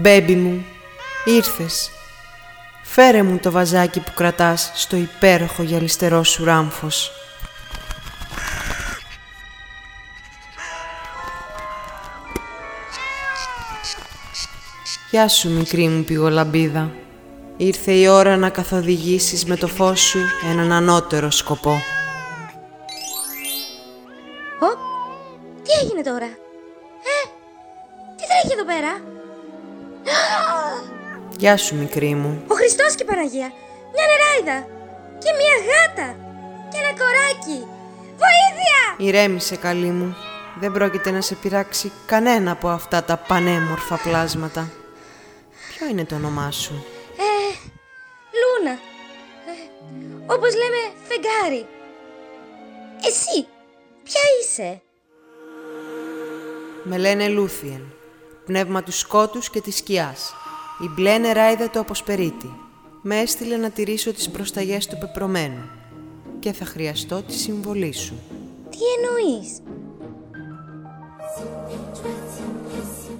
Μπέμπι μου, ήρθες. Φέρε μου το βαζάκι που κρατάς στο υπέροχο γυαλιστερό σου ράμφος. Γεια σου μικρή μου πηγολαμπίδα. Ήρθε η ώρα να καθοδηγήσεις με το φως σου έναν ανώτερο σκοπό. Ω, τι έγινε τώρα; Γεια σου μικρή μου. Ο Χριστός και η Παναγία. Μια νεράιδα. Και μια γάτα. Και ένα κοράκι. Βοήθεια! Ηρέμησε καλή μου. Δεν πρόκειται να σε πειράξει κανένα από αυτά τα πανέμορφα πλάσματα. Ποιο είναι το όνομά σου; Ε, Λούνα. Ε, όπως λέμε φεγγάρι. Εσύ, ποια είσαι; Με λένε Λούθιεν, πνεύμα του σκότους και της σκιάς. Η μπλε νεράιδα το αποσπερίτη. Με έστειλε να τηρήσω τις προσταγές του πεπρωμένου και θα χρειαστώ τη συμβολή σου. Τι εννοείς;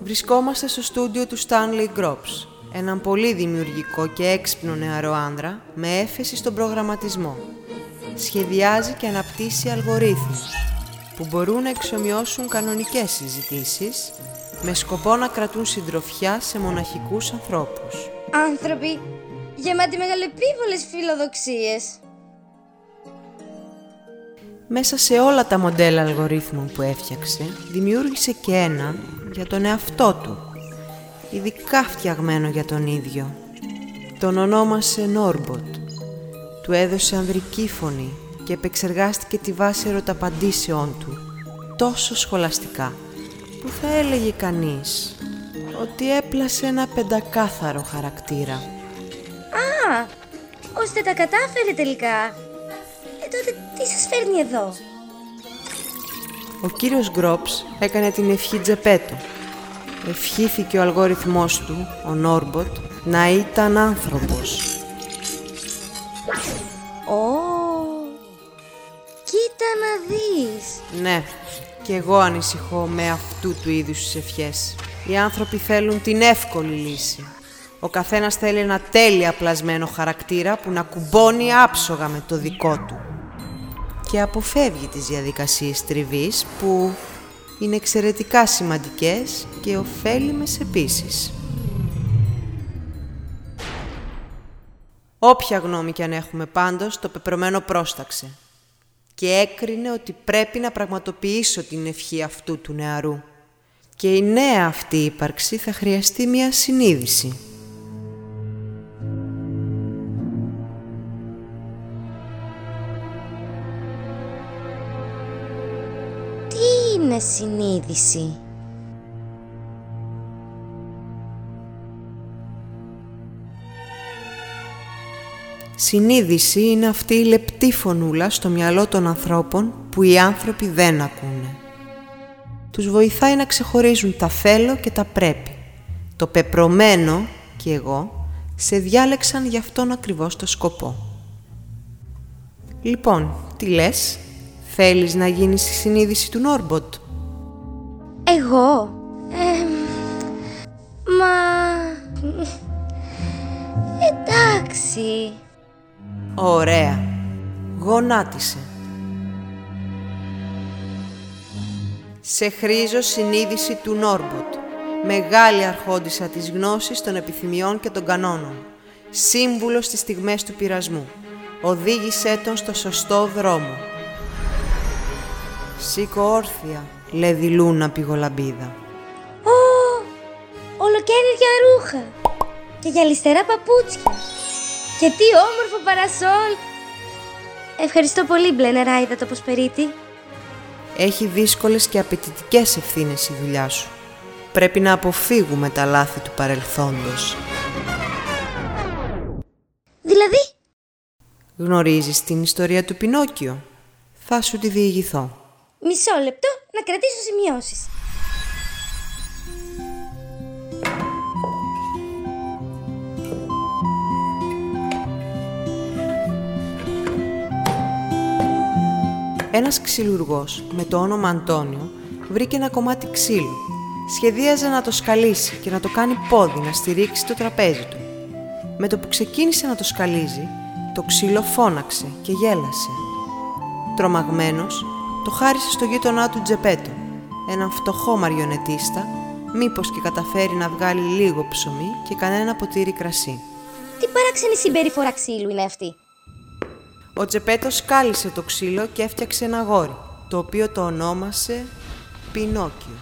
Βρισκόμαστε στο στούντιο του Stanley Grops, έναν πολύ δημιουργικό και έξυπνο νεαρό άνδρα με έφεση στον προγραμματισμό. Σχεδιάζει και αναπτύσσει αλγορίθμους που μπορούν να εξομοιώσουν κανονικές συζητήσεις με σκοπό να κρατούν συντροφιά σε μοναχικούς ανθρώπους. Άνθρωποι γεμάτοι μεγαλεπίβολες φιλοδοξίες. Μέσα σε όλα τα μοντέλα αλγορίθμων που έφτιαξε, δημιούργησε και ένα για τον εαυτό του, ειδικά φτιαγμένο για τον ίδιο. Τον ονόμασε Νόρμποτ. Του έδωσε ανδρική φωνή και επεξεργάστηκε τη βάση ερωταπαντήσεών του, τόσο σχολαστικά, που θα έλεγε κανείς ότι έπλασε ένα πεντακάθαρο χαρακτήρα. Α, ώστε τα κατάφερε τελικά. Ε, τότε τι σας φέρνει εδώ; Ο κύριος Γκρόπς έκανε την ευχή Τζεπέτο. Ευχήθηκε ο αλγόριθμός του, ο Νόρμποτ, να ήταν άνθρωπος. Ω, κοίτα να δεις. Ναι, και εγώ ανησυχώ με αυτού του είδους τις ευχές. Οι άνθρωποι θέλουν την εύκολη λύση. Ο καθένας θέλει ένα τέλεια πλασμένο χαρακτήρα που να κουμπώνει άψογα με το δικό του. Και αποφεύγει τις διαδικασίες τριβής που είναι εξαιρετικά σημαντικές και ωφέλιμες επίσης. Όποια γνώμη κι αν έχουμε πάντως, το πεπρωμένο πρόσταξε και έκρινε ότι πρέπει να πραγματοποιήσω την ευχή αυτού του νεαρού. Και η νέα αυτή ύπαρξη θα χρειαστεί μια συνείδηση. Τι είναι συνείδηση; Συνείδηση είναι αυτή η λεπτή φωνούλα στο μυαλό των ανθρώπων που οι άνθρωποι δεν ακούνε. Τους βοηθάει να ξεχωρίζουν τα θέλω και τα πρέπει. Το πεπρωμένο και εγώ σε διάλεξαν γι' αυτόν ακριβώς το σκοπό. Λοιπόν, τι λες, θέλεις να γίνεις η συνείδηση του Νόρμποτ; Εγώ; Ε, μα... Εντάξει. Ωραία. Γονάτισε. Σε χρήζω συνείδηση του Νόρμποτ, μεγάλη αρχόντισσα της γνώσης των επιθυμιών και των κανόνων, σύμβουλος στις στιγμές του πειρασμού. Οδήγησέ τον στο σωστό δρόμο. Σήκω όρθια, λέει Λούνα πηγολαμπίδα. Ω, ολοκένουργια ρούχα. Και γυαλιστερά παπούτσια. Και τι όμορφο παρασόλ. Ευχαριστώ πολύ, μπλε νεράιδα το Ποσπερίτη. Έχει δύσκολες και απαιτητικές ευθύνες η δουλειά σου. Πρέπει να αποφύγουμε τα λάθη του παρελθόντος. Δηλαδή, Γνωρίζεις την ιστορία του Πινόκιο; Θα σου τη διηγηθώ. μισό λεπτό να κρατήσω σημειώσεις. Ένας ξυλουργός με το όνομα Αντώνιο βρήκε ένα κομμάτι ξύλου. Σχεδίαζε να το σκαλίσει και να το κάνει πόδι να στηρίξει το τραπέζι του. Με το που ξεκίνησε να το σκαλίζει, το ξύλο φώναξε και γέλασε. Τρομαγμένος, το χάρισε στο γείτονά του Τζεπέτο, έναν φτωχό μαριονετίστα, μήπως και καταφέρει να βγάλει λίγο ψωμί και κανένα ποτήρι κρασί. Τι παράξενη συμπεριφορά ξύλου είναι αυτή; Ο Τζεπέτος σκάλισε το ξύλο και έφτιαξε ένα γόρι, το οποίο το ονόμασε Πινόκιο.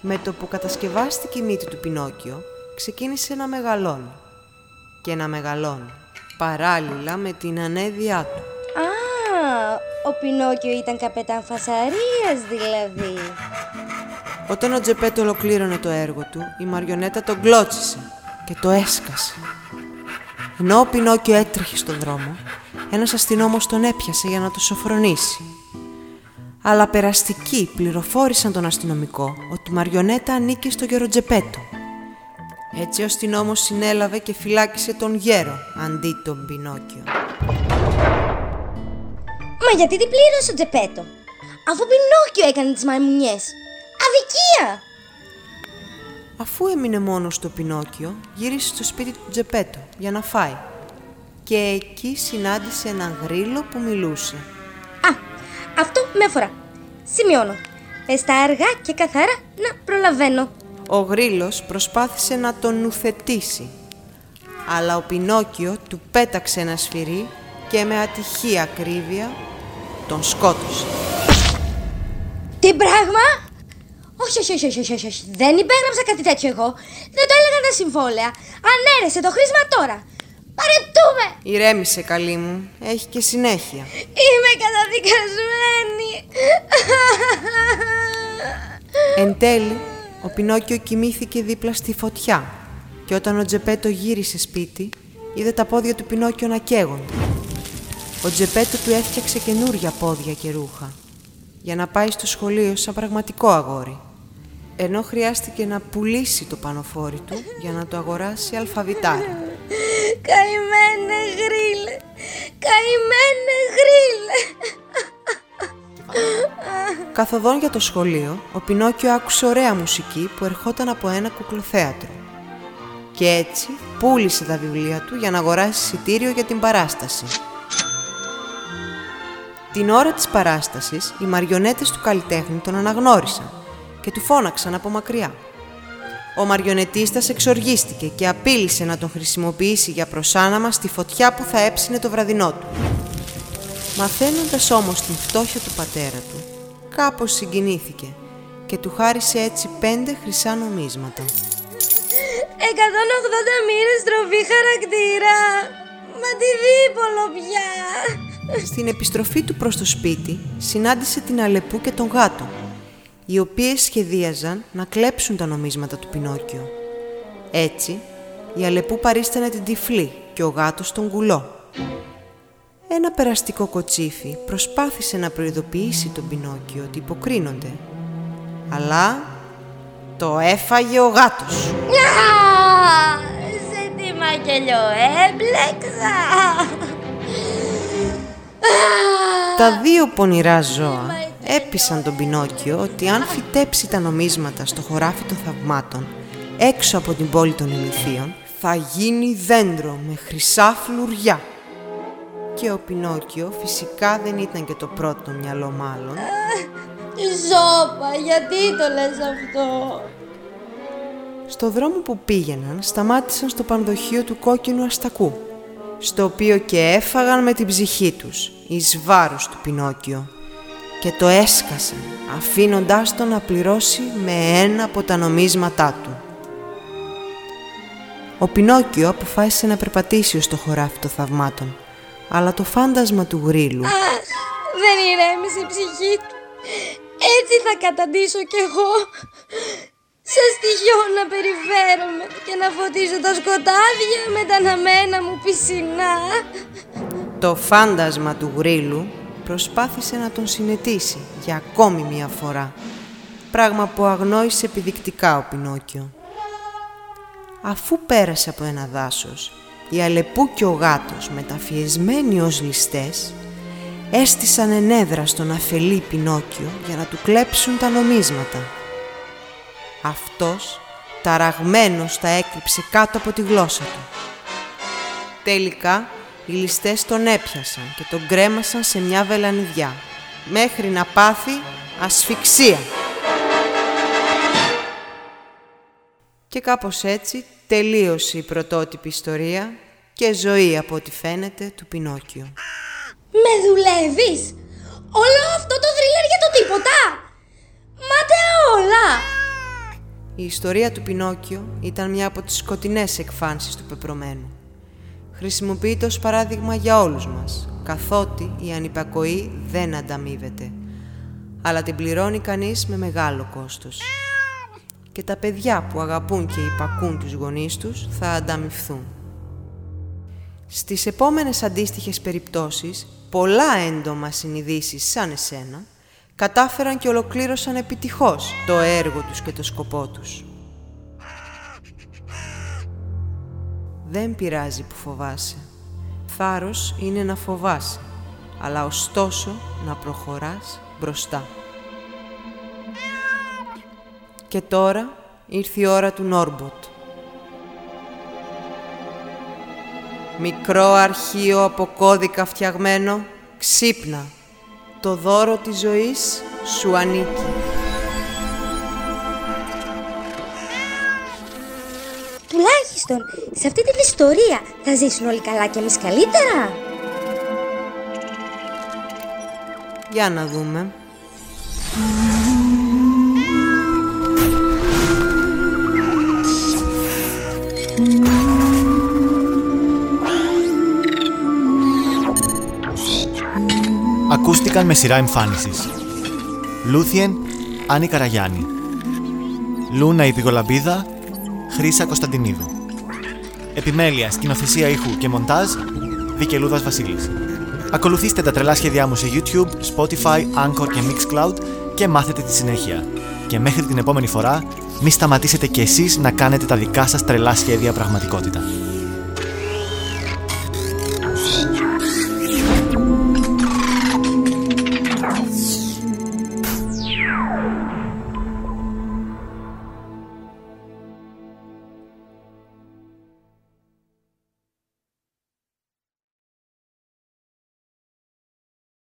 Με το που κατασκευάστηκε η μύτη του Πινόκιο, ξεκίνησε να μεγαλώνει. Και να μεγαλώνει, παράλληλα με την ανέδειά του. Α, ο Πινόκιο ήταν καπετάν φασαρίας δηλαδή. Όταν ο Τζεπέτο ολοκλήρωνε το έργο του, η μαριονέτα τον κλώτσισε και το έσκασε. Ενώ ο Πινόκιο έτρεχε στον δρόμο, ένας αστυνόμος τον έπιασε για να το σοφρονήσει. Αλλά περαστικοί πληροφόρησαν τον αστυνομικό ότι η Μαριονέτα ανήκει στο Γεροτζεπέτο. Έτσι ο αστυνόμος συνέλαβε και φυλάκισε τον γέρο αντί τον Πινόκιο. Μα γιατί την πλήρωσε ο Τζεπέτο, αφού Πινόκιο έκανε τις μαϊμουνιές. Αδικία! Αφού έμεινε μόνος το Πινόκιο, γύρισε στο σπίτι του Τζεπέτο για να φάει. Και εκεί συνάντησε έναν γρίλο που μιλούσε. Α, αυτό με αφορά. Σημειώνω. Πες τα αργά και καθαρά να προλαβαίνω. Ο γρίλος προσπάθησε να τον νουθετήσει. Αλλά ο Πινόκιο του πέταξε ένα σφυρί και με ατυχή ακρίβεια τον σκότωσε. Τι πράγμα! Όχι, όχι, όχι, όχι, όχι, όχι. Δεν υπέγραψα κάτι τέτοιο εγώ. Δεν το έλεγα τα συμβόλαια. Ανέρεσε το χρήσμα τώρα. Παρετούμε! Ηρέμησε, καλή μου. Έχει και συνέχεια. Είμαι καταδικασμένη. Εν τέλει, ο Πινόκιο κοιμήθηκε δίπλα στη φωτιά και όταν ο Τζεπέτο γύρισε σπίτι, είδε τα πόδια του Πινόκιο να καίγονται. Ο Τζεπέτο του έφτιαξε καινούρια πόδια και ρούχα για να πάει στο σχολείο σαν πραγματικό αγόρι ενώ χρειάστηκε να πουλήσει το πανοφόρι του για να το αγοράσει αλφαβητάρα. Καημένε γρίλε, καημένε γρίλε. Καθοδόν για το σχολείο, ο Πινόκιο άκουσε ωραία μουσική που ερχόταν από ένα κουκλοθέατρο. Και έτσι πούλησε τα βιβλία του για να αγοράσει εισιτήριο για την παράσταση. Την ώρα της παράστασης, οι μαριονέτες του καλλιτέχνη τον αναγνώρισαν και του φώναξαν από μακριά. Ο μαριονετίστας εξοργίστηκε και απείλησε να τον χρησιμοποιήσει για προσάναμα στη φωτιά που θα έψινε το βραδινό του. Μαθαίνοντας όμως την φτώχεια του πατέρα του, κάπως συγκινήθηκε και του χάρισε έτσι πέντε χρυσά νομίσματα. 180 μοίρες τροφή χαρακτήρα. Μα τι δίπολο πια. Στην επιστροφή του προς το σπίτι, συνάντησε την Αλεπού και τον γάτο, οι οποίες σχεδίαζαν να κλέψουν τα νομίσματα του Πινόκιο. Έτσι, η Αλεπού παρίστανε την τυφλή και ο γάτος τον κουλό. Ένα περαστικό κοτσίφι προσπάθησε να προειδοποιήσει τον Πινόκιο ότι υποκρίνονται. Αλλά το έφαγε ο γάτος. Σε τι μακελιό έμπλεξα. Τα δύο πονηρά ζώα έπεισαν τον Πινόκιο ότι αν φυτέψει τα νομίσματα στο χωράφι των θαυμάτων έξω από την πόλη των ηλιθείων θα γίνει δέντρο με χρυσά φλουριά. Και ο Πινόκιο φυσικά δεν ήταν και το πρώτο μυαλό μάλλον. Ζώπα, γιατί το λες αυτό; Στο δρόμο που πήγαιναν σταμάτησαν στο πανδοχείο του κόκκινου αστακού, στο οποίο και έφαγαν με την ψυχή τους, εις βάρος του Πινόκιο και το έσκασαν, αφήνοντάς τον να πληρώσει με ένα από τα νομίσματά του. Ο Πινόκιο αποφάσισε να περπατήσει ως το χωράφι των θαυμάτων, αλλά το φάντασμα του γρίλου... Αχ, δεν ηρέμησε η ψυχή του. Έτσι θα καταντήσω κι εγώ. Σε στοιχειώ να περιφέρομαι και να φωτίζω τα σκοτάδια με τα αναμένα μου πισινά. Το φάντασμα του γρίλου προσπάθησε να τον συνετίσει για ακόμη μία φορά, πράγμα που αγνόησε επιδεικτικά ο Πινόκιο. Αφού πέρασε από ένα δάσος, η Αλεπού και ο γάτος, μεταφιεσμένοι ως ληστές, έστησαν ενέδρα στον αφελή Πινόκιο για να του κλέψουν τα νομίσματα. Αυτός ταραγμένος τα έκρυψε κάτω από τη γλώσσα του. Τελικά οι ληστές τον έπιασαν και τον κρέμασαν σε μια βελανιδιά μέχρι να πάθει ασφυξία. Και κάπως έτσι τελείωσε η πρωτότυπη ιστορία και ζωή από ό,τι φαίνεται του Πινόκιο. Με δουλεύεις! Όλο αυτό το θρίλερ για το τίποτα! Μάτε όλα! Η ιστορία του Πινόκιο ήταν μια από τις σκοτεινές εκφάνσεις του πεπρωμένου. Χρησιμοποιείται ως παράδειγμα για όλους μας, καθότι η ανυπακοή δεν ανταμείβεται, αλλά την πληρώνει κανείς με μεγάλο κόστος. Και τα παιδιά που αγαπούν και υπακούν τους γονείς τους θα ανταμυφθούν. Στις επόμενες αντίστοιχες περιπτώσεις, πολλά έντομα συνειδήσεις σαν εσένα κατάφεραν και ολοκλήρωσαν επιτυχώς το έργο τους και το σκοπό τους. Δεν πειράζει που φοβάσαι. Θάρρος είναι να φοβάσαι, αλλά ωστόσο να προχωράς μπροστά. Και τώρα ήρθε η ώρα του Νόρμποτ. Μικρό αρχείο από κώδικα φτιαγμένο, ξύπνα. Το δώρο της ζωής σου ανήκει. Τουλάχιστον σε αυτή την ιστορία θα ζήσουν όλοι καλά και εμείς καλύτερα. Για να δούμε. ακούστηκαν με σειρά εμφάνισης. Λούθιεν, Άννη Καραγιάννη. Λούνα Υπηγολαμπίδα, Χρύσα Κωνσταντινίδου. Επιμέλεια, σκηνοθεσία ήχου και μοντάζ, Βικελούδας Βασίλης. Ακολουθήστε τα τρελά σχέδιά μου σε YouTube, Spotify, Anchor και Mixcloud και μάθετε τη συνέχεια. Και μέχρι την επόμενη φορά, μη σταματήσετε κι εσείς να κάνετε τα δικά σας τρελά σχέδια πραγματικότητα.